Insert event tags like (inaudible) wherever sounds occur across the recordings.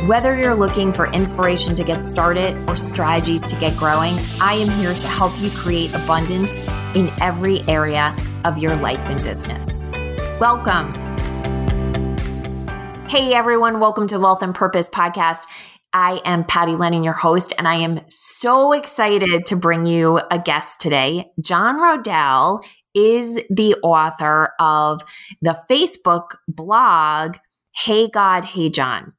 Whether you're looking for inspiration to get started or strategies to get growing, I am here to help you create abundance in every area of your life and business. Welcome. Hey everyone, welcome to Wealth and Purpose podcast. I am Patty Lennon, your host, and I am so excited to bring you a guest today. John Roedel is the author of the Facebook blog, Hey God, Hey John.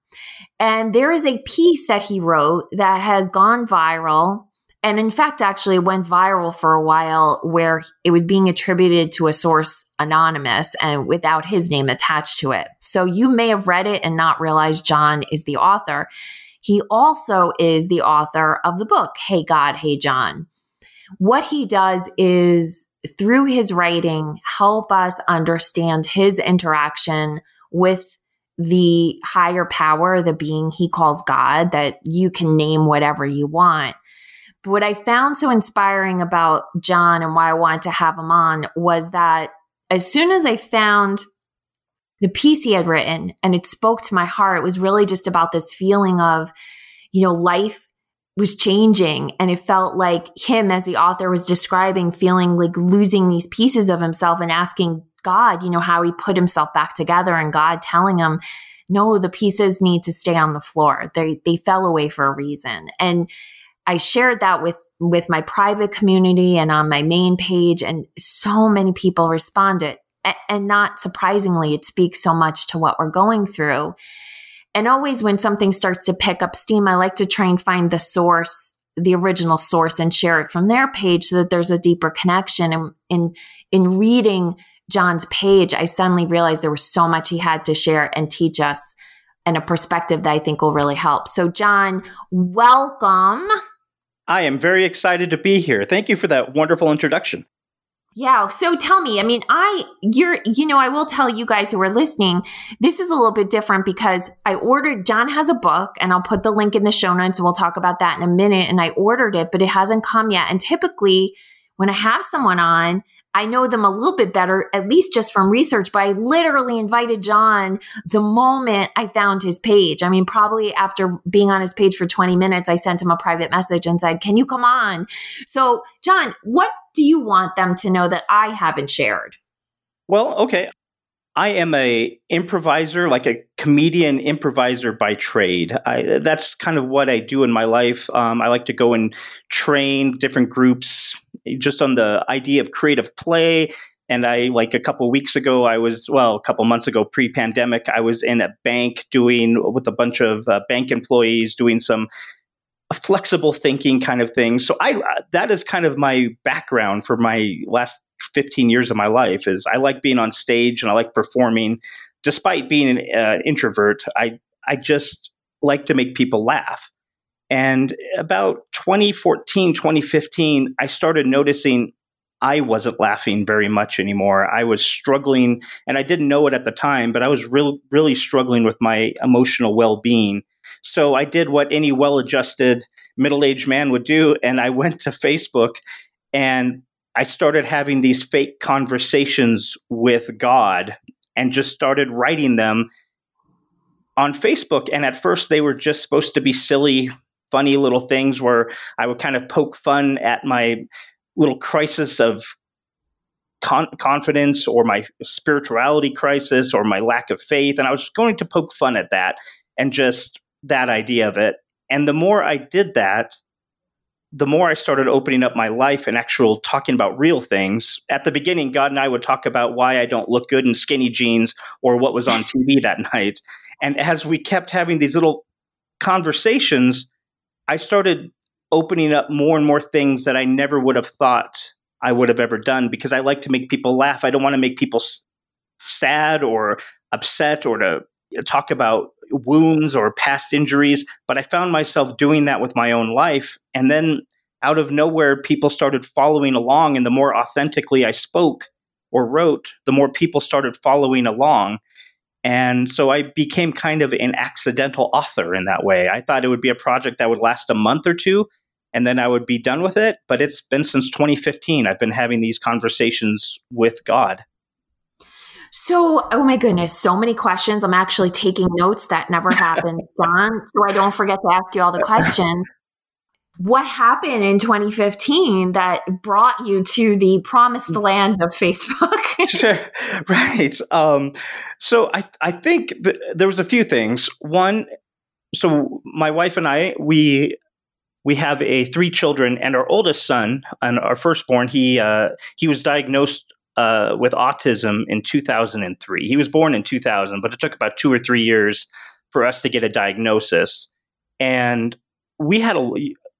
And there is a piece that he wrote that has gone viral. And in fact, actually went viral for a while where it was being attributed to a source anonymous and without his name attached to it. So you may have read it and not realized John is the author. He also is the author of the book, Hey God, Hey John. What he does is through his writing, help us understand his interaction with the higher power, the being he calls God, that you can name whatever you want. But what I found so inspiring about John and why I wanted to have him on was that as soon as I found the piece he had written and it spoke to my heart, it was really just about this feeling of, you know, life was changing and it felt like him as the author was describing feeling like losing these pieces of himself and asking God, you know, how he put himself back together and God telling him, no, the pieces need to stay on the floor. They they fell away for a reason. And I shared that with with my private community and on my main page and so many people responded. and not surprisingly, it speaks so much to what we're going through. And always when something starts to pick up steam, I like to try and find the source the original source and share it from their page so that there's a deeper connection and in in reading John's page, I suddenly realized there was so much he had to share and teach us and a perspective that I think will really help. So, John, welcome. I am very excited to be here. Thank you for that wonderful introduction. Yeah. So tell me, I mean, I, you're, you know, I will tell you guys who are listening, this is a little bit different because I ordered, John has a book and I'll put the link in the show notes and we'll talk about that in a minute. And I ordered it, but it hasn't come yet. And typically when I have someone on, I know them a little bit better, at least just from research, but I literally invited John the moment I found his page. I mean, probably after being on his page for 20 minutes, I sent him a private message and said, Can you come on? So, John, what do you want them to know that I haven't shared? Well, okay. I am a improviser, like a comedian improviser by trade. I, that's kind of what I do in my life. Um, I like to go and train different groups just on the idea of creative play. And I, like a couple weeks ago, I was, well, a couple months ago, pre pandemic, I was in a bank doing with a bunch of uh, bank employees doing some flexible thinking kind of thing. So I, that is kind of my background for my last 15 years of my life is I like being on stage and I like performing. Despite being an uh, introvert, I I just like to make people laugh. And about 2014, 2015, I started noticing I wasn't laughing very much anymore. I was struggling, and I didn't know it at the time, but I was really, really struggling with my emotional well being. So I did what any well adjusted middle aged man would do, and I went to Facebook and I started having these fake conversations with God and just started writing them on Facebook. And at first, they were just supposed to be silly, funny little things where I would kind of poke fun at my little crisis of con- confidence or my spirituality crisis or my lack of faith. And I was going to poke fun at that and just that idea of it. And the more I did that, the more I started opening up my life and actual talking about real things, at the beginning, God and I would talk about why I don't look good in skinny jeans or what was on (laughs) TV that night. And as we kept having these little conversations, I started opening up more and more things that I never would have thought I would have ever done because I like to make people laugh. I don't want to make people s- sad or upset or to talk about wounds or past injuries, but I found myself doing that with my own life. And then out of nowhere, people started following along. And the more authentically I spoke or wrote, the more people started following along. And so I became kind of an accidental author in that way. I thought it would be a project that would last a month or two and then I would be done with it. But it's been since 2015. I've been having these conversations with God. So, oh my goodness, so many questions. I'm actually taking notes that never happened, (laughs) John, so I don't forget to ask you all the questions. What happened in 2015 that brought you to the promised land of Facebook? (laughs) (laughs) sure, right. Um, so I I think th- there was a few things. One, so my wife and I we we have a three children, and our oldest son and our firstborn he uh, he was diagnosed uh, with autism in 2003. He was born in 2000, but it took about two or three years for us to get a diagnosis. And we had a,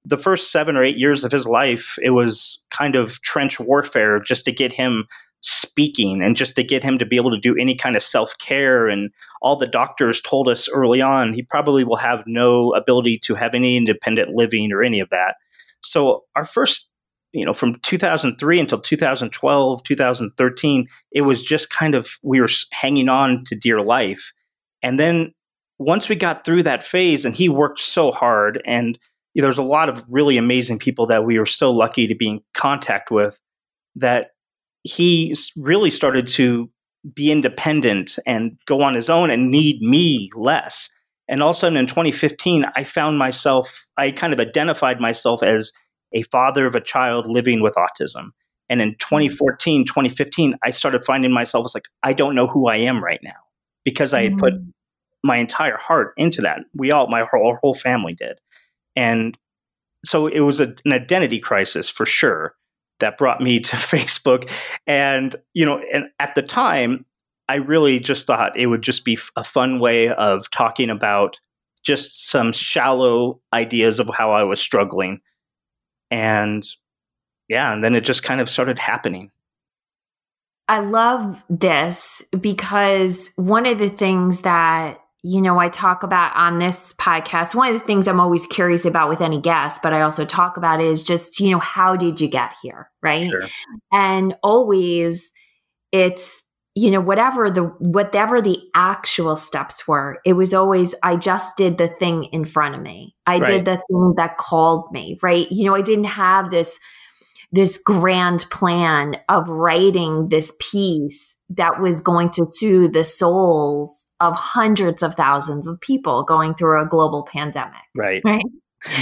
the first seven or eight years of his life, it was kind of trench warfare just to get him speaking and just to get him to be able to do any kind of self care. And all the doctors told us early on he probably will have no ability to have any independent living or any of that. So our first you know from 2003 until 2012 2013 it was just kind of we were hanging on to dear life and then once we got through that phase and he worked so hard and you know, there's a lot of really amazing people that we were so lucky to be in contact with that he really started to be independent and go on his own and need me less and all of a sudden in 2015 i found myself i kind of identified myself as a father of a child living with autism. And in 2014, 2015, I started finding myself as like, I don't know who I am right now because I had put mm. my entire heart into that. We all, my whole, whole family did. And so it was a, an identity crisis for sure that brought me (laughs) to Facebook. And, you know, and at the time, I really just thought it would just be a fun way of talking about just some shallow ideas of how I was struggling and yeah, and then it just kind of started happening. I love this because one of the things that you know I talk about on this podcast, one of the things I'm always curious about with any guest, but I also talk about is just, you know, how did you get here, right? Sure. And always it's you know whatever the whatever the actual steps were it was always i just did the thing in front of me i right. did the thing that called me right you know i didn't have this this grand plan of writing this piece that was going to soothe the souls of hundreds of thousands of people going through a global pandemic. Right. Right?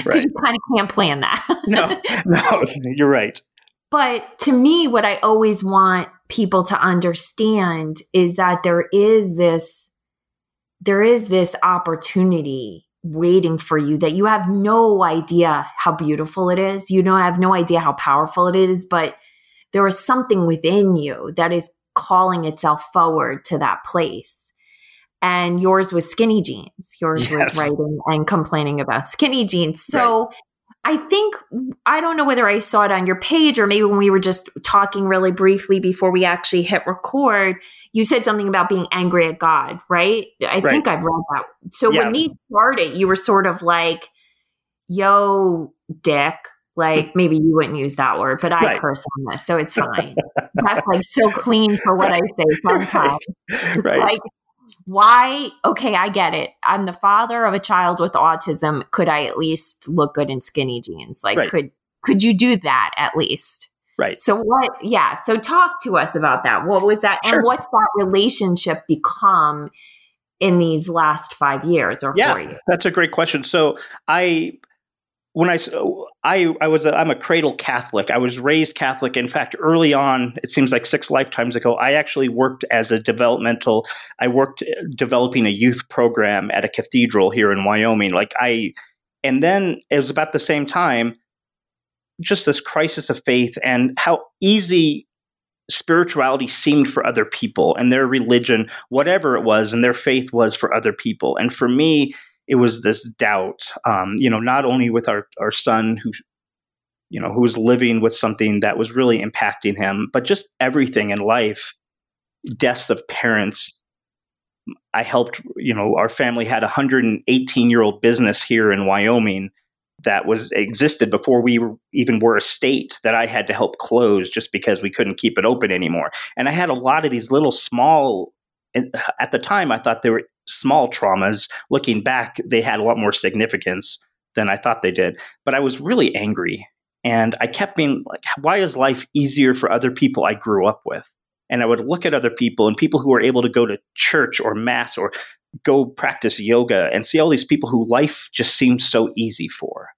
Right. You kind of can't plan that. No (laughs) no you're right. But to me, what I always want people to understand is that there is this there is this opportunity waiting for you that you have no idea how beautiful it is. You know, I have no idea how powerful it is, but there is something within you that is calling itself forward to that place. And yours was skinny jeans. Yours yes. was writing and complaining about skinny jeans. So right. I think I don't know whether I saw it on your page or maybe when we were just talking really briefly before we actually hit record, you said something about being angry at God, right? I right. think I've read that. So yeah. when these started, you were sort of like, yo, dick. Like (laughs) maybe you wouldn't use that word, but I right. curse on this, so it's (laughs) fine. That's like so clean for what. I say (laughs) sometimes. Right. Like why okay i get it. I'm the father of a child with autism. Could i at least look good in skinny jeans? Like right. could could you do that at least? Right. So what yeah so talk to us about that. What was that sure. and what's that relationship become in these last five years or yeah, four years? that's a great question. So i when I, I, I was, a, I'm a cradle Catholic. I was raised Catholic. In fact, early on, it seems like six lifetimes ago, I actually worked as a developmental. I worked uh, developing a youth program at a cathedral here in Wyoming. Like I, and then it was about the same time, just this crisis of faith and how easy spirituality seemed for other people and their religion, whatever it was, and their faith was for other people. And for me, it was this doubt, um, you know, not only with our, our son who, you know, who was living with something that was really impacting him, but just everything in life, deaths of parents. I helped, you know, our family had a 118 year old business here in Wyoming that was existed before we were, even were a state that I had to help close just because we couldn't keep it open anymore. And I had a lot of these little small and at the time I thought they were small traumas. Looking back, they had a lot more significance than I thought they did. But I was really angry and I kept being like, why is life easier for other people I grew up with? And I would look at other people and people who were able to go to church or mass or go practice yoga and see all these people who life just seemed so easy for.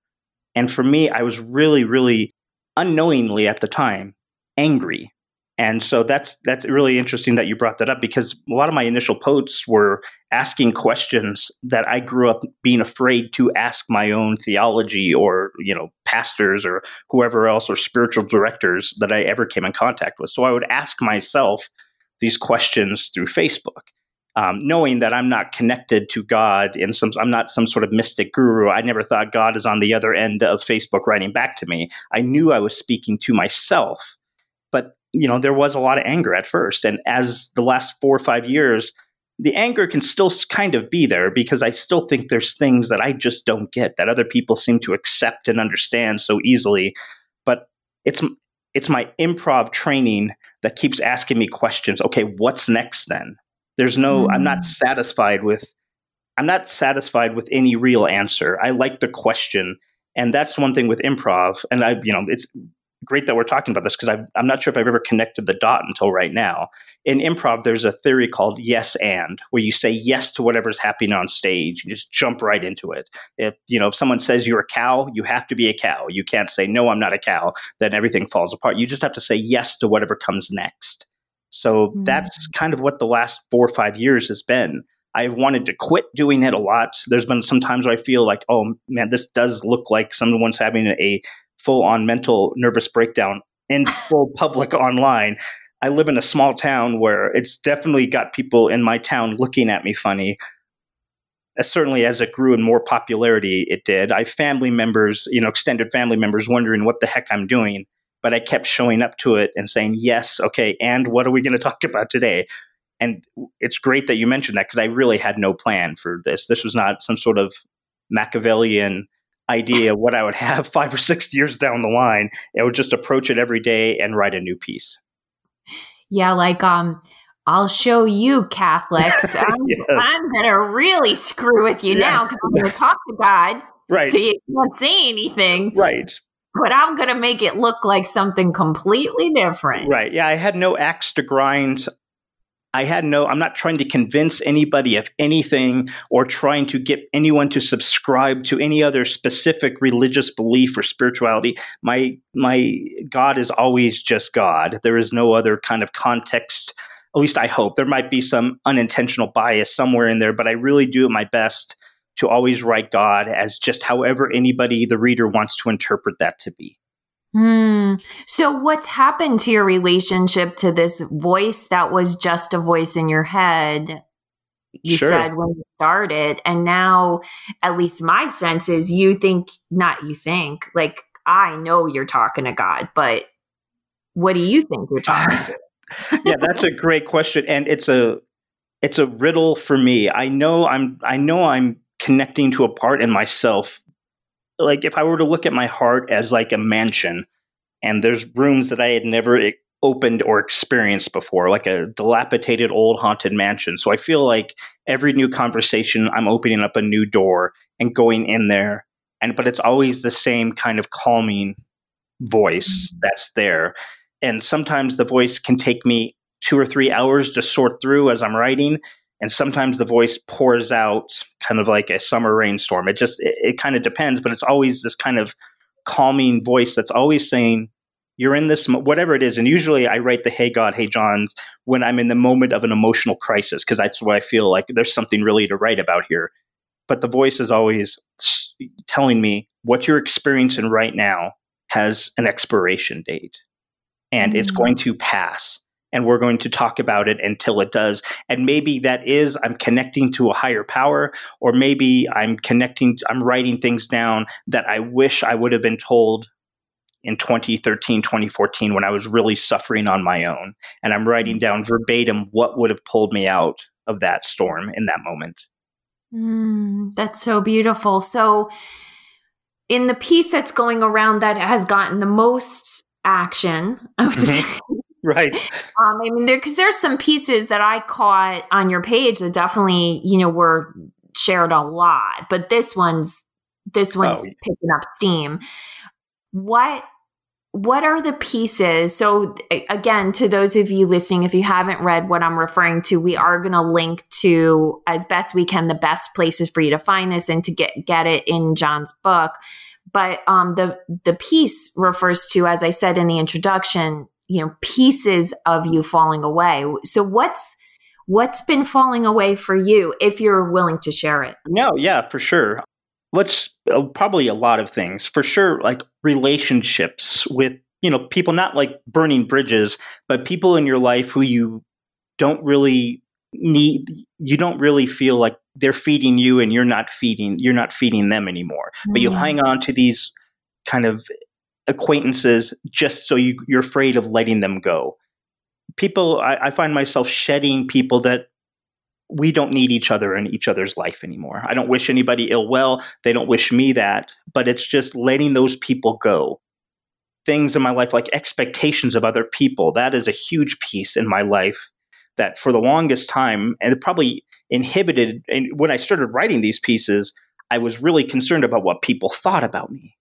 And for me, I was really, really unknowingly at the time angry and so that's that's really interesting that you brought that up because a lot of my initial posts were asking questions that I grew up being afraid to ask my own theology or you know pastors or whoever else or spiritual directors that I ever came in contact with. So I would ask myself these questions through Facebook. Um, knowing that I'm not connected to God in some, I'm not some sort of mystic guru. I never thought God is on the other end of Facebook writing back to me. I knew I was speaking to myself, you know, there was a lot of anger at first. And as the last four or five years, the anger can still kind of be there because I still think there's things that I just don't get that other people seem to accept and understand so easily. But it's it's my improv training that keeps asking me questions. Okay, what's next then? There's no mm. I'm not mm. satisfied with I'm not satisfied with any real answer. I like the question. And that's one thing with improv. And I've, you know, it's great that we're talking about this because I'm not sure if I've ever connected the dot until right now. In improv, there's a theory called yes and, where you say yes to whatever's happening on stage. You just jump right into it. If you know if someone says you're a cow, you have to be a cow. You can't say no, I'm not a cow. Then everything falls apart. You just have to say yes to whatever comes next. So mm-hmm. that's kind of what the last four or five years has been. I've wanted to quit doing it a lot. There's been some times where I feel like, oh man, this does look like someone's having a full on mental nervous breakdown in (laughs) full public online. I live in a small town where it's definitely got people in my town looking at me funny. As certainly as it grew in more popularity, it did. I have family members, you know, extended family members wondering what the heck I'm doing. But I kept showing up to it and saying, yes, okay, and what are we going to talk about today? And it's great that you mentioned that because I really had no plan for this. This was not some sort of Machiavellian idea what I would have (laughs) five or six years down the line. I would just approach it every day and write a new piece. Yeah, like um, I'll show you Catholics. (laughs) I'm, yes. I'm gonna really screw with you yeah. now because I'm gonna talk to God. Right. So you can't say anything. Right. But I'm gonna make it look like something completely different. Right. Yeah, I had no axe to grind. I had no, I'm not trying to convince anybody of anything or trying to get anyone to subscribe to any other specific religious belief or spirituality. My, my God is always just God. There is no other kind of context. At least I hope. There might be some unintentional bias somewhere in there, but I really do my best to always write God as just however anybody, the reader, wants to interpret that to be. Hmm. So, what's happened to your relationship to this voice that was just a voice in your head? You sure. said when you started, and now, at least my sense is you think, not you think, like I know you're talking to God, but what do you think you're talking to? (laughs) yeah, that's a great question, and it's a it's a riddle for me. I know I'm I know I'm connecting to a part in myself like if I were to look at my heart as like a mansion, and there's rooms that I had never opened or experienced before, like a dilapidated old haunted mansion. So I feel like every new conversation, I'm opening up a new door and going in there, and but it's always the same kind of calming voice mm-hmm. that's there. And sometimes the voice can take me two or three hours to sort through as I'm writing and sometimes the voice pours out kind of like a summer rainstorm it just it, it kind of depends but it's always this kind of calming voice that's always saying you're in this whatever it is and usually i write the hey god hey john when i'm in the moment of an emotional crisis because that's what i feel like there's something really to write about here but the voice is always telling me what you're experiencing right now has an expiration date and mm-hmm. it's mm. going to pass and we're going to talk about it until it does. And maybe that is I'm connecting to a higher power, or maybe I'm connecting, I'm writing things down that I wish I would have been told in 2013, 2014 when I was really suffering on my own. And I'm writing down verbatim what would have pulled me out of that storm in that moment. Mm, that's so beautiful. So, in the piece that's going around that has gotten the most action, mm-hmm. (laughs) right? Um, I mean, because there, there's some pieces that I caught on your page that definitely, you know, were shared a lot, but this one's this one's oh. picking up steam. What what are the pieces? So, again, to those of you listening, if you haven't read what I'm referring to, we are going to link to as best we can the best places for you to find this and to get get it in John's book. But um, the the piece refers to, as I said in the introduction, you know, pieces of you falling away. So, what's what's been falling away for you, if you're willing to share it? No, yeah, for sure let's uh, probably a lot of things for sure like relationships with you know people not like burning bridges but people in your life who you don't really need you don't really feel like they're feeding you and you're not feeding you're not feeding them anymore mm-hmm. but you mm. hang on to these kind of acquaintances just so you, you're afraid of letting them go people I, I find myself shedding people that we don't need each other in each other's life anymore. I don't wish anybody ill well. They don't wish me that, but it's just letting those people go. Things in my life like expectations of other people, that is a huge piece in my life that for the longest time, and it probably inhibited. And when I started writing these pieces, I was really concerned about what people thought about me.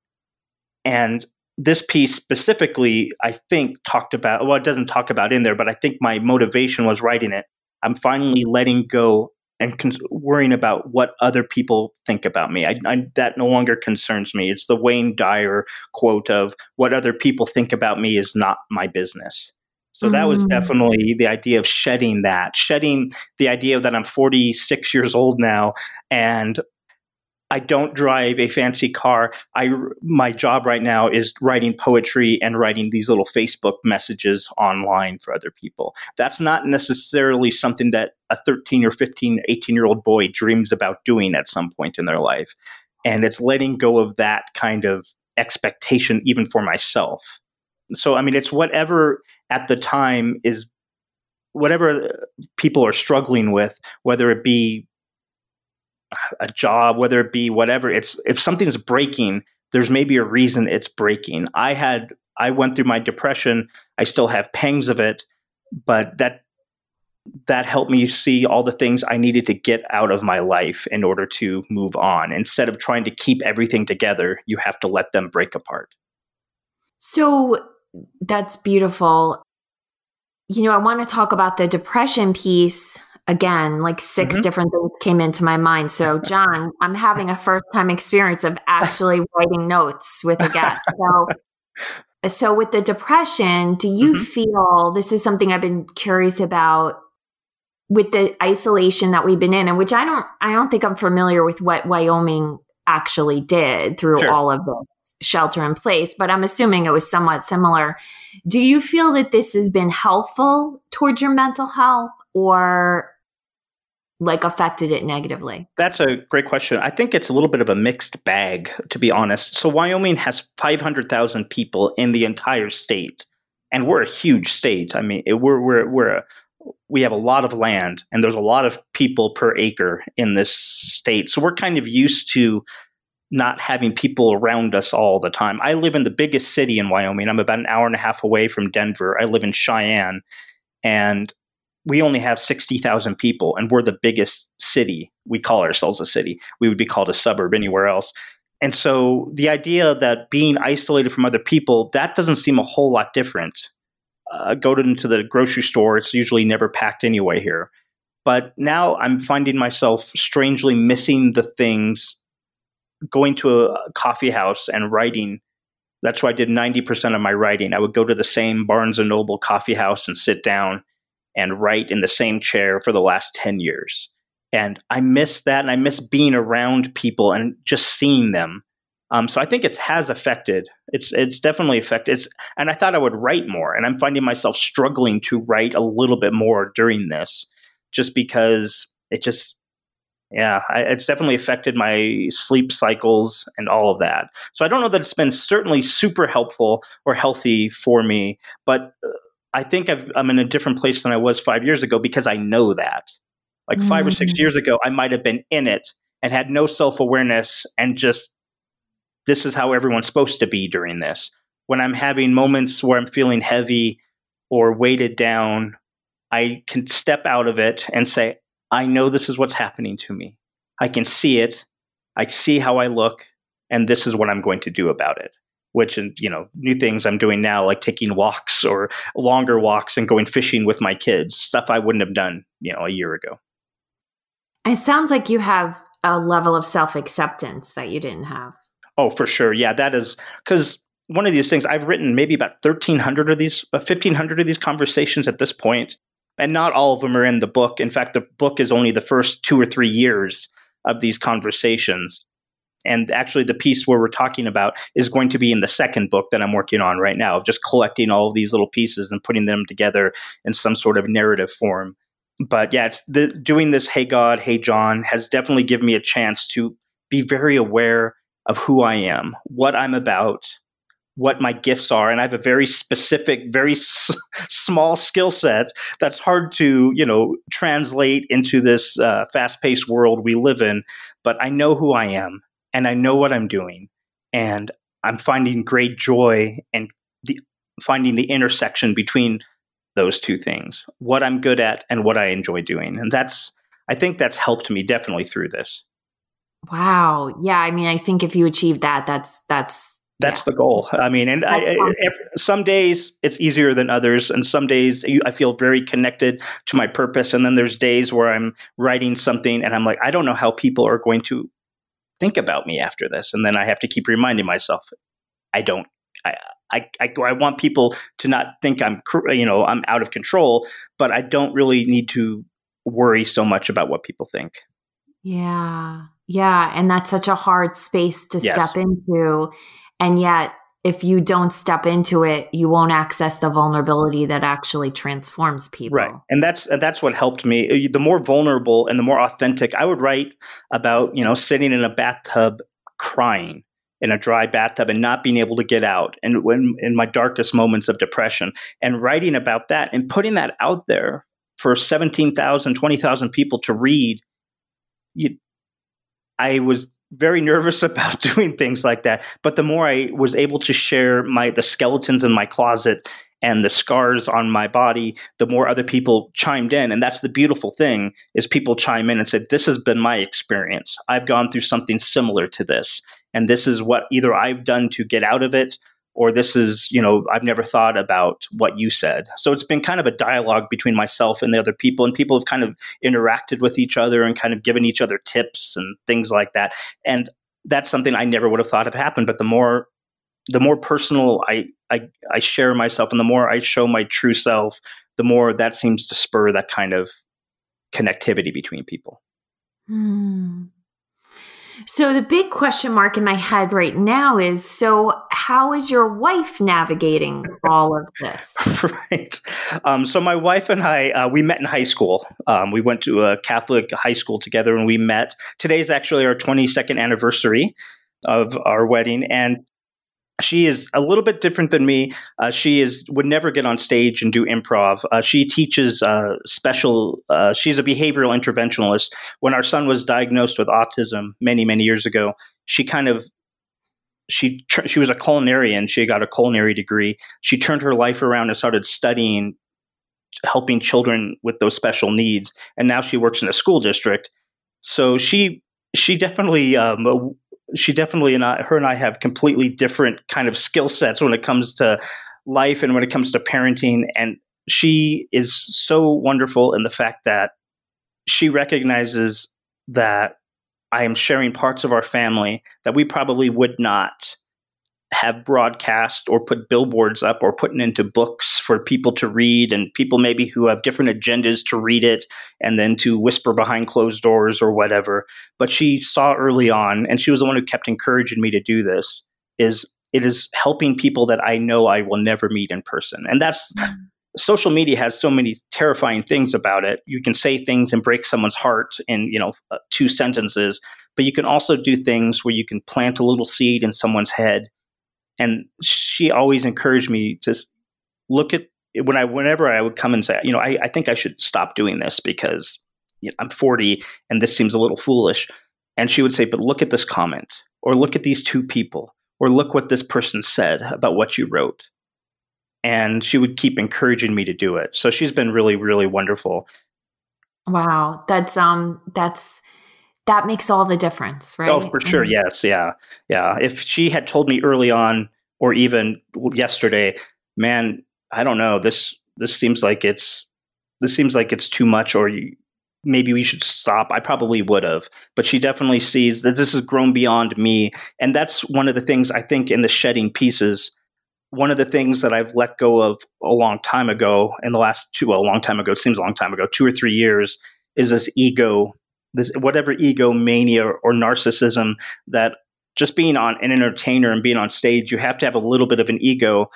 And this piece specifically, I think, talked about, well, it doesn't talk about in there, but I think my motivation was writing it I'm finally letting go and con- worrying about what other people think about me. I, I, that no longer concerns me. It's the Wayne Dyer quote of what other people think about me is not my business. So that was mm. definitely the idea of shedding that, shedding the idea that I'm 46 years old now and I don't drive a fancy car. I my job right now is writing poetry and writing these little Facebook messages online for other people. That's not necessarily something that a 13 or 15, 18 year old boy dreams about doing at some point in their life. And it's letting go of that kind of expectation even for myself. So I mean it's whatever at the time is whatever people are struggling with, whether it be a job, whether it be whatever. It's if something's breaking, there's maybe a reason it's breaking. I had I went through my depression. I still have pangs of it, but that that helped me see all the things I needed to get out of my life in order to move on. Instead of trying to keep everything together, you have to let them break apart. So that's beautiful. You know, I want to talk about the depression piece again like 6 mm-hmm. different things came into my mind so john i'm having a first time experience of actually (laughs) writing notes with a guest so so with the depression do you mm-hmm. feel this is something i've been curious about with the isolation that we've been in and which i don't i don't think i'm familiar with what wyoming actually did through sure. all of this shelter in place but i'm assuming it was somewhat similar do you feel that this has been helpful towards your mental health or like affected it negatively? That's a great question. I think it's a little bit of a mixed bag, to be honest. So, Wyoming has 500,000 people in the entire state, and we're a huge state. I mean, we're, we're, we're a, we have a lot of land, and there's a lot of people per acre in this state. So, we're kind of used to not having people around us all the time. I live in the biggest city in Wyoming. I'm about an hour and a half away from Denver. I live in Cheyenne. And we only have 60,000 people and we're the biggest city. We call ourselves a city. We would be called a suburb anywhere else. And so the idea that being isolated from other people, that doesn't seem a whole lot different. Uh, go into the grocery store, it's usually never packed anyway here. But now I'm finding myself strangely missing the things, going to a coffee house and writing. That's why I did 90% of my writing. I would go to the same Barnes and Noble coffee house and sit down and write in the same chair for the last 10 years. And I miss that and I miss being around people and just seeing them. Um, so I think it has affected. It's it's definitely affected. It's, and I thought I would write more, and I'm finding myself struggling to write a little bit more during this, just because it just yeah, I, it's definitely affected my sleep cycles and all of that. So I don't know that it's been certainly super helpful or healthy for me, but uh, I think i am in a different place than I was five years ago because I know that. Like mm-hmm. five or six mm. years ago, I might have been in it and had no self awareness and just this is how everyone's supposed to be during this. When I'm having moments where I'm feeling heavy or weighted down, I can step out of it and say, I know this is what's happening to me. I can see it. I see how I look, and this is what I'm going to do about it. Which, you know, new things I'm doing now, like taking walks or longer walks and going fishing with my kids, stuff I wouldn't have done, you know, a year ago. It sounds like you have a level of self acceptance that you didn't have. Oh, for sure. Yeah, that is because one of these things I've written maybe about 1300 of these, 1500 uh, of these conversations at this point, and not all of them are in the book. In fact, the book is only the first two or three years of these conversations. And actually, the piece where we're talking about is going to be in the second book that I'm working on right now, of just collecting all of these little pieces and putting them together in some sort of narrative form. But yeah, it's the, doing this Hey God, Hey John has definitely given me a chance to be very aware of who I am, what I'm about, what my gifts are. And i have a very specific very s- small skill set that's hard to you know translate into this uh, fast-paced world we live in. But i know who i am and i know what i'm doing and i'm finding great joy and the finding the intersection between those two things what i'm good at and what i enjoy doing and that's i think that's helped me definitely through this wow yeah i mean i think if you achieve that that's that's that's yeah. the goal. I mean, and I, if, some days it's easier than others, and some days I feel very connected to my purpose. And then there's days where I'm writing something and I'm like, I don't know how people are going to think about me after this, and then I have to keep reminding myself, I don't. I, I, I, I want people to not think I'm, you know, I'm out of control, but I don't really need to worry so much about what people think. Yeah. Yeah. And that's such a hard space to yes. step into. And yet, if you don't step into it, you won't access the vulnerability that actually transforms people. Right, and that's uh, that's what helped me. Uh, the more vulnerable and the more authentic, I would write about you know sitting in a bathtub crying in a dry bathtub and not being able to get out, and when in my darkest moments of depression, and writing about that and putting that out there for 17,000, 20,000 people to read. You, I was very nervous (laughs) about doing things like that. But the more I was able to share my the skeletons in my closet and the scars on my body, the more other people chimed in. And that's the beautiful thing is people chime in and said, This has been my experience. I've gone through something similar to this. And this is what either I've done to get out of it or this is, you know, I've never thought about what you said. So it's been kind of a dialogue between myself and the other people, and people have kind of interacted with each other and kind of given each other tips and things like that. And that's something I never would have thought had happened. But the more the more personal I, I I share myself and the more I show my true self, the more that seems to spur that kind of connectivity between people. Hmm. So the big question mark in my head right now is so how is your wife navigating all of this? (laughs) right. Um, so my wife and I uh, we met in high school. Um, we went to a Catholic high school together and we met. Today is actually our 22nd anniversary of our wedding and she is a little bit different than me. Uh, she is would never get on stage and do improv. Uh, she teaches uh, special. Uh, she's a behavioral interventionalist. When our son was diagnosed with autism many many years ago, she kind of she she was a culinarian. She got a culinary degree. She turned her life around and started studying helping children with those special needs. And now she works in a school district. So she she definitely um, she definitely and I, her and I have completely different kind of skill sets when it comes to life and when it comes to parenting. And she is so wonderful in the fact that she recognizes that I am sharing parts of our family that we probably would not have broadcast or put billboards up or putting into books for people to read and people maybe who have different agendas to read it and then to whisper behind closed doors or whatever. But she saw early on and she was the one who kept encouraging me to do this is it is helping people that I know I will never meet in person. And that's mm. social media has so many terrifying things about it. You can say things and break someone's heart in you know uh, two sentences but you can also do things where you can plant a little seed in someone's head and she always encouraged me to look at when I whenever I would come and say, you know, I, I think I should stop doing this because you know, I'm 40 and this seems a little foolish. And she would say, but look at this comment or look at these two people. or look what this person said about what you wrote. And she would keep encouraging me to do it. So she's been really, really wonderful. Wow. That's, um, that's, that makes all the difference, right? Oh, for sure. Mm-hmm. Yes. Yeah. Yeah. If she had told me early on, or even yesterday, man, I don't know. This, this seems like it's, this seems like it's too much, or you, maybe we should stop. I probably would have, but she definitely sees that this has grown beyond me. And that's one of the things I think in the shedding pieces. One of the things that I've let go of a long time ago, in the last two, well, a long time ago, seems a long time ago, two or three years, is this ego, this whatever ego mania or, narcissism that just being on an entertainer and being on stage, you have to have a little bit of an ego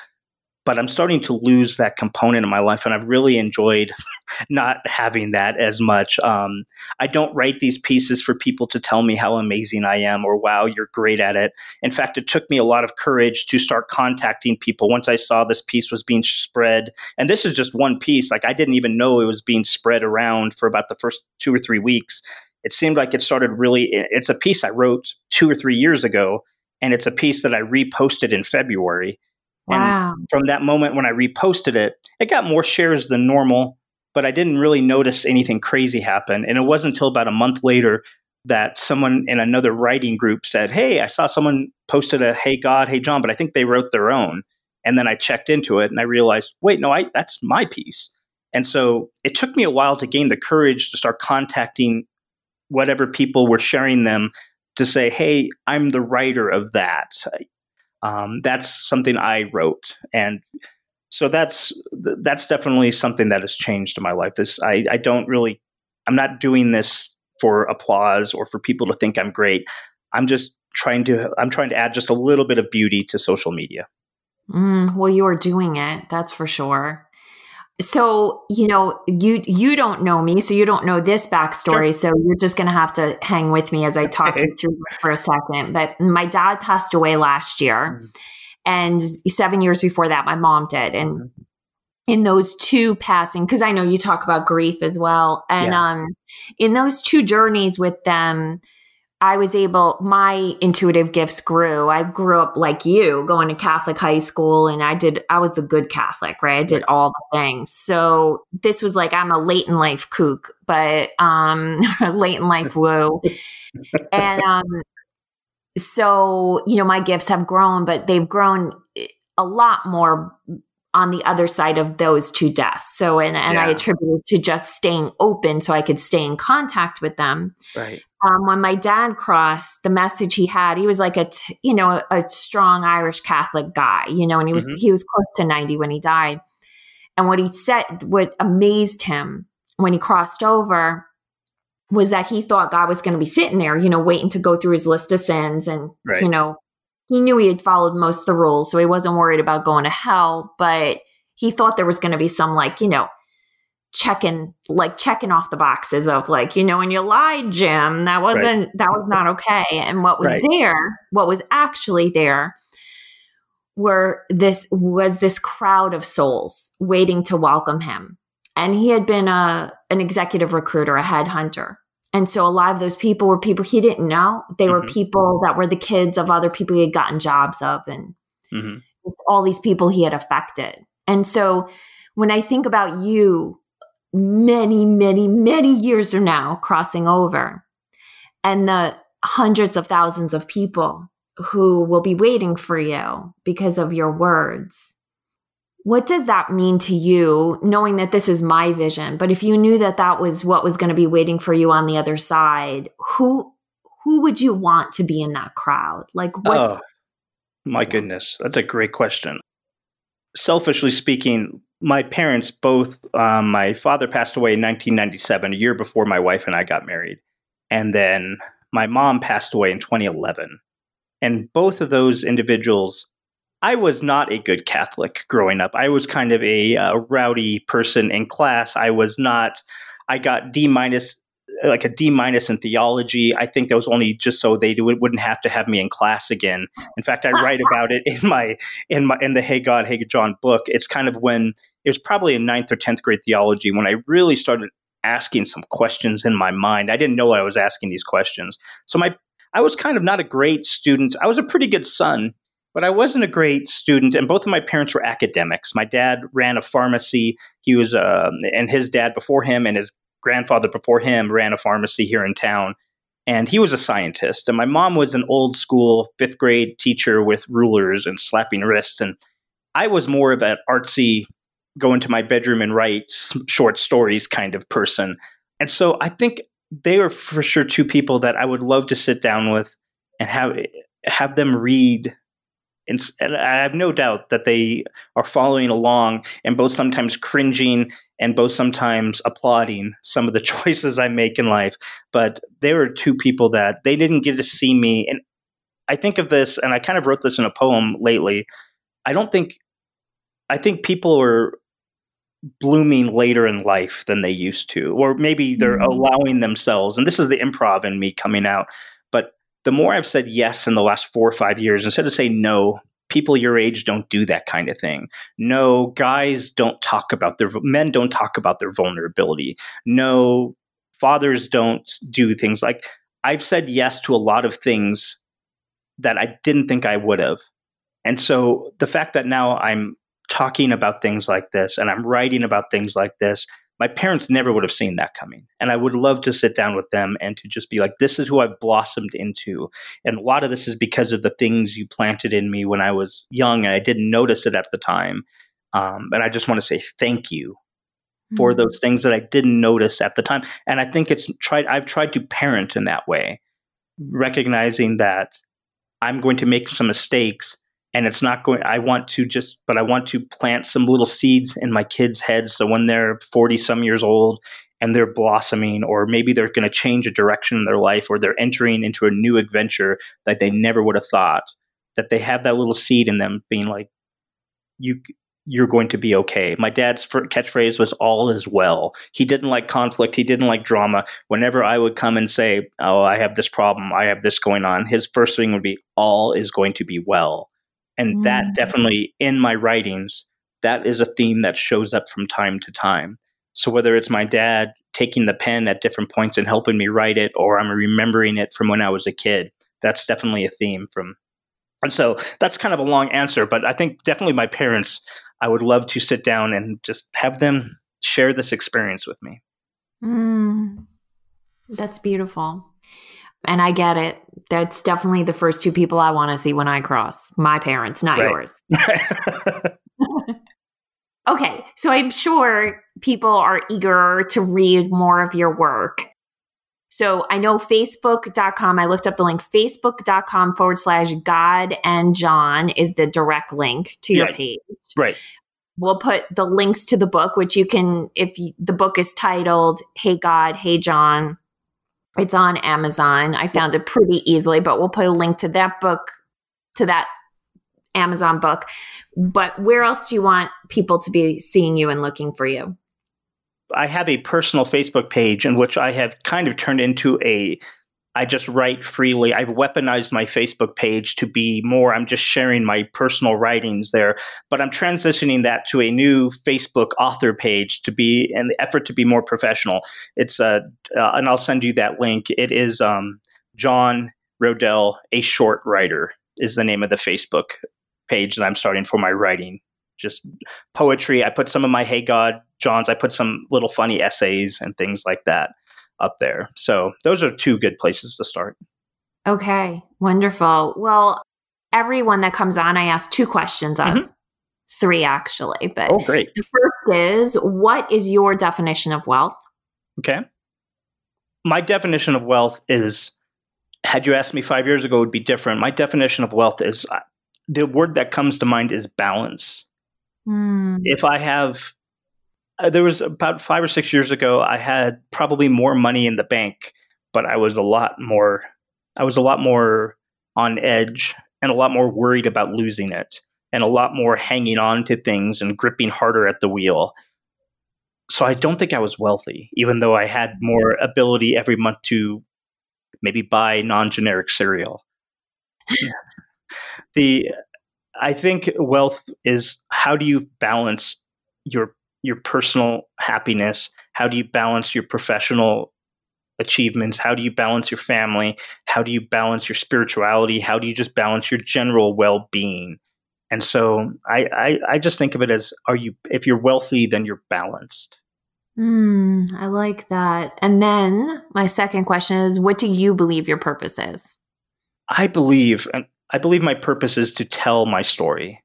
but I'm starting to lose that component in my life, and I've really enjoyed (laughs) not having that as much. Um, I don't write these pieces for people to tell me how amazing I am or wow, you're great at it. In fact, it took me a lot of courage to start contacting people once I saw this piece was being spread. And this is just one piece. Like I didn't even know it was being spread around for about the first two or three weeks. It seemed like it started really. It's a piece I wrote two or three years ago, and it's a piece that I reposted in February Wow. And from that moment when I reposted it, it got more shares than normal, but I didn't really notice anything crazy happen. And it wasn't until about a month later that someone in another writing group said, Hey, I saw someone posted a Hey God, Hey John, but I think they wrote their own. And then I checked into it and I realized, wait, no, I, that's my piece. And so it took me a while to gain the courage to start contacting whatever people were sharing them to say, Hey, I'm the writer of that um, that's something I wrote, and so that's that's definitely something that has changed in my life. This I, I don't really I'm not doing this for applause or for people to think I'm great. I'm just trying to I'm trying to add just a little bit of beauty to social media. Mm, well, you are doing it. That's for sure so you know you you don't know me so you don't know this backstory sure. so you're just going to have to hang with me as i talk you through for a second but my dad passed away last year mm-hmm. and seven years before that my mom did and mm-hmm. in those two passing because i know you talk about grief as well and yeah. um in those two journeys with them I was able, my intuitive gifts grew. I grew up like you, going to Catholic high school, and I did, I was the good Catholic, right? I did all the things. So this was like, I'm a late in life kook, but um, (laughs) late in life woo. and um, so, you know, my gifts have grown, but they've grown a lot more on the other side of those two deaths. So, and, and yeah. I attribute it to just staying open so I could stay in contact with them. Right um, when my dad crossed, the message he had, he was like a, t- you know, a, a, strong Irish Catholic guy, you know, and he was mm-hmm. he was close to ninety when he died. And what he said, what amazed him when he crossed over, was that he thought God was going to be sitting there, you know, waiting to go through his list of sins, and right. you know, he knew he had followed most of the rules, so he wasn't worried about going to hell, but he thought there was going to be some like, you know, checking like checking off the boxes of like you know and you lied jim that wasn't right. that was not okay and what was right. there what was actually there were this was this crowd of souls waiting to welcome him and he had been a an executive recruiter a headhunter and so a lot of those people were people he didn't know they mm-hmm. were people that were the kids of other people he had gotten jobs of and mm-hmm. all these people he had affected and so when i think about you many, many, many years from now crossing over, and the hundreds of thousands of people who will be waiting for you because of your words. What does that mean to you, knowing that this is my vision? But if you knew that that was what was going to be waiting for you on the other side, who who would you want to be in that crowd? Like, what's oh, my goodness, that's a great question. Selfishly speaking, my parents both um, my father passed away in 1997 a year before my wife and i got married and then my mom passed away in 2011 and both of those individuals i was not a good catholic growing up i was kind of a uh, rowdy person in class i was not i got d minus like a D minus in theology. I think that was only just so they wouldn't have to have me in class again. In fact, I write about it in my in my in the Hey God, Hey John book. It's kind of when it was probably in ninth or tenth grade theology when I really started asking some questions in my mind. I didn't know I was asking these questions. So my I was kind of not a great student. I was a pretty good son but I wasn't a great student. And both of my parents were academics. My dad ran a pharmacy. He was, uh, and his dad before him and his grandfather before him ran a pharmacy here in town. And he was a scientist. And my mom was an old school fifth grade teacher with rulers and slapping wrists. And I was more of an artsy, go into my bedroom and write short stories kind of person. And so I think they are for sure two people that I would love to sit down with and have have them read and, and, I have no doubt that they are following along and both sometimes cringing and both sometimes applauding some of the (laughs) choices I make in life. But there are two people that they didn't get to see me. And I think of this, and I kind of wrote this in a poem lately. I don't think, I think people are blooming later in life than they used to, or maybe they're mm-hmm. allowing themselves. And this is the improv in me coming out. The more I've said yes in the last four or five years, instead of saying no, people your age don't do that kind of thing. No, guys don't talk about their men don't talk about their vulnerability. No, fathers don't do things like I've said yes to a lot of things that I didn't think I would have. And so the fact that now I'm talking about things like this and I'm writing about things like this. My parents never would have seen that coming. And I would love to sit down with them and to just be like, this is who I've blossomed into. And a lot of this is because of the things you planted in me when I was young and I didn't notice it at the time. Um, and I just want to say thank you for mm-hmm. those things that I didn't notice at the time. And I think it's tried, I've tried to parent in that way, recognizing that I'm going to make some mistakes and it's not going i want to just but i want to plant some little seeds in my kids heads so when they're 40 some years old and they're blossoming or maybe they're going to change a direction in their life or they're entering into a new adventure that they never would have thought that they have that little seed in them being like you you're going to be okay. My dad's catchphrase was all is well. He didn't like conflict. He didn't like drama. Whenever I would come and say, Oh, I have this problem, I have this going on, his first thing would be, All is going to be well. And mm. that definitely in my writings, that is a theme that shows up from time to time. So whether it's my dad taking the pen at different points and helping me write it, or I'm remembering it from when I was a kid, that's definitely a theme from. And so that's kind of a long answer, but I think definitely my parents, I would love to sit down and just have them share this experience with me. Mm, that's beautiful. And I get it. That's definitely the first two people I want to see when I cross. My parents, not right. yours. (laughs) (laughs) okay. So I'm sure people are eager to read more of your work. So I know facebook.com, I looked up the link, facebook.com forward slash God and John is the direct link to your page. Right. We'll put the links to the book, which you can, if you, the book is titled, Hey God, Hey John, it's on Amazon. I found it pretty easily, but we'll put a link to that book, to that Amazon book. But where else do you want people to be seeing you and looking for you? I have a personal Facebook page in which I have kind of turned into a I just write freely. I've weaponized my Facebook page to be more, I'm just sharing my personal writings there, but I'm transitioning that to a new Facebook author page to be an effort to be more professional. It's a, uh and I'll send you that link. It is um, John Roedel, a short writer, is the name of the Facebook page that I'm starting for my writing. Just poetry. I put some of my Hey God Johns. I put some little funny essays and things like that up there. So those are two good places to start. Okay, wonderful. Well, everyone that comes on, I ask two questions of. Mm-hmm. Three actually, but oh, great. the first is what is your definition of wealth? Okay. My definition of wealth is, had you asked me five years ago, would be different. My definition of wealth is the word that comes to mind is balance. Mm. If I have uh, there was about five or six years ago, I had probably more money in the bank, but I was a lot more, I was a lot more on edge and a lot more worried about losing it and a lot more hanging on to things and gripping harder at the wheel. So I don't think I was wealthy, even though I had more ability every month to maybe buy non-generic cereal. (laughs) the I think wealth is how do you balance your your personal happiness? How do you balance your professional achievements? How do you balance your family? How do you balance your spirituality? How do you just balance your general well being? And so I, I, I just think of it as are you if you're wealthy, then you're balanced. Mm, I like that. And then my second question is what do you believe your purpose is? I believe and I believe my purpose is to tell my story.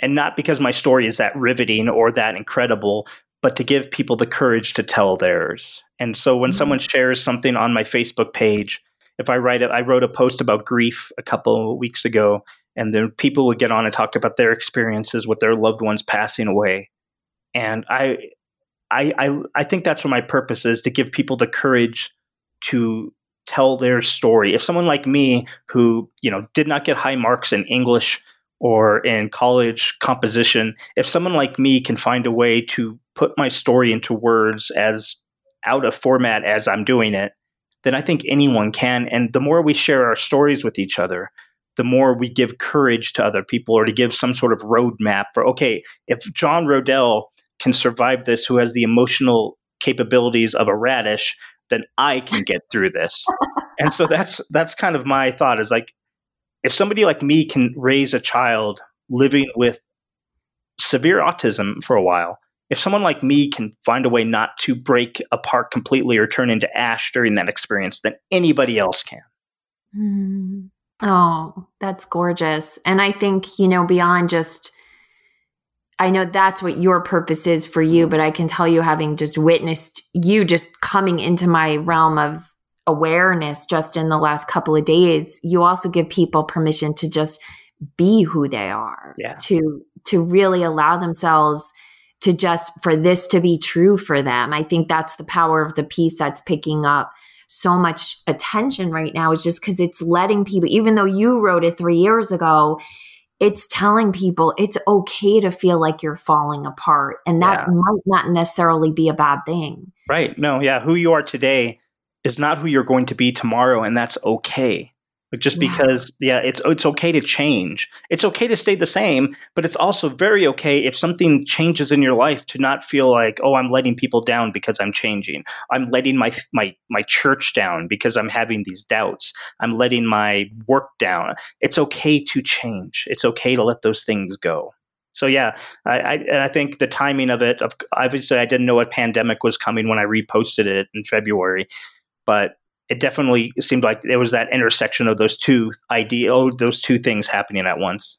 And not because my story is that riveting or that incredible, but to give people the courage to tell theirs. And so when mm-hmm. someone shares something on my Facebook page, if I write it, I wrote a post about grief a couple of weeks ago, and then people would get on and talk about their experiences with their loved ones passing away. And I, I, I, I think that's what my purpose is to give people the courage to tell their story. If someone like me, who you know did not get high marks in English or in college composition, if someone like me can find a way to put my story into words as out of format as I'm doing it, then I think anyone can. And the more we share our stories with each other, the more we give courage to other people or to give some sort of roadmap for, okay, if John Roedel can survive this, who has the emotional capabilities of a radish, then I can get through this. (laughs) and so that's that's kind of my thought is like if somebody like me can raise a child living with severe autism for a while, if someone like me can find a way not to break apart completely or turn into ash during that experience, then anybody else can. Mm. Oh, that's gorgeous. And I think, you know, beyond just, I know that's what your purpose is for you, but I can tell you, having just witnessed you just coming into my realm of awareness just in the last couple of days, you also give people permission to just be who they are, yeah. to to really allow themselves to just for this to be true for them. I think that's the power of the piece that's picking up so much attention right now is just because it's letting people, even though you wrote it three years ago, it's telling people it's okay to feel like you're falling apart. And that yeah. might not necessarily be a bad thing. Right. No, yeah. Who you are today is not who you're going to be tomorrow. And that's okay just yeah. because yeah it's it's okay to change it's okay to stay the same but it's also very okay if something changes in your life to not feel like oh i'm letting people down because i'm changing i'm letting my my my church down because i'm having these doubts i'm letting my work down it's okay to change it's okay to let those things go so yeah, I, I, and I think the timing of it. Of, obviously, I didn't know a pandemic was coming when I reposted it in February, but it definitely seemed like there was that intersection of those two idea, oh, those two things happening at once.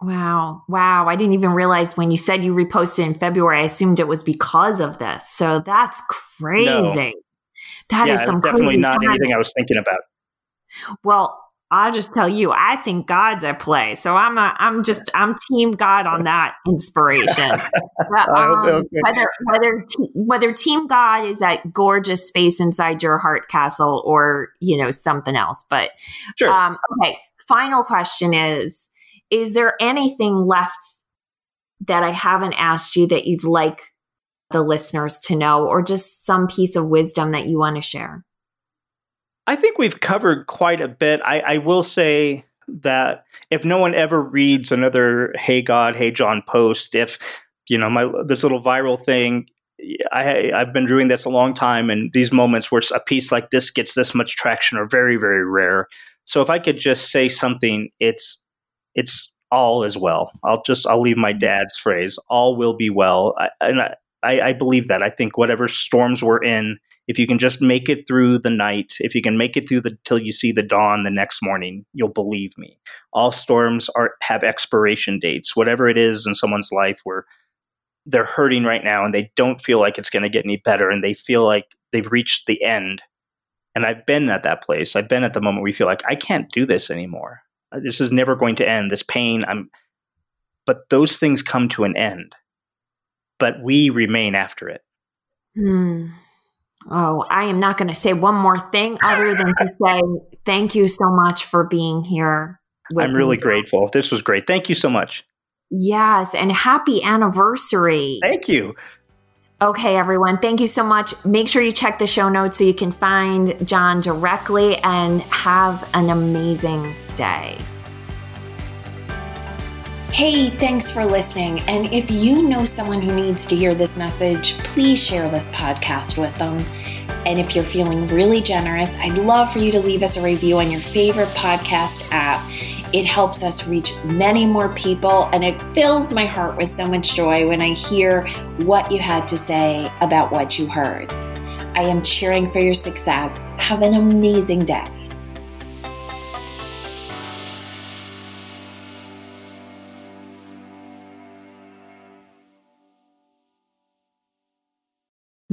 Wow. Wow. I didn't even realize when you said you reposted in February, I assumed it was because of this. So that's crazy. No. That yeah, is some definitely not time. anything I was thinking about. Well, I'll just tell you, I think God's at play. So I'm a, I'm just, I'm team God on that inspiration. (laughs) but, um, whether whether te- whether team God is that gorgeous space inside your heart castle or you know something else. But sure. um, okay. Final question is: Is there anything left that I haven't asked you that you'd like the listeners to know, or just some piece of wisdom that you want to share? I think we've covered quite a bit. I, I will say that if no one ever reads another "Hey God, Hey John" post, if you know my this little viral thing, I, I've been doing this a long time, and these moments where a piece like this gets this much traction are very, very rare. So if I could just say something, it's it's all is well. I'll just I'll leave my dad's phrase: "All will be well," I, and I, I, believe that. I think whatever storms we're in, if you can just make it through the night, if you can make it through the till you see the dawn the next morning, you'll believe me. All storms are have expiration dates. Whatever it is in someone's life where they're hurting right now and they don't feel like it's going to get any better and they feel like they've reached the end. And I've been at that place. I've been at the moment where you feel like I can't do this anymore. This is never going to end. This pain, I'm but those things come to an end. But we remain after it. Hmm. Oh, I am not going to say one more thing other than to say thank you so much for being here. I'm really me. grateful. This was great. Thank you so much. Yes, and happy anniversary. Thank you. Okay, everyone. Thank you so much. Make sure you check the show notes so you can find John directly and have an amazing day. Hey, thanks for listening. And if you know someone who needs to hear this message, please share this podcast with them. And if you're feeling really generous, I'd love for you to leave us a review on your favorite podcast app. It helps us reach many more people, and it fills my heart with so much joy when I hear what you had to say about what you heard. I am cheering for your success. Have an amazing day.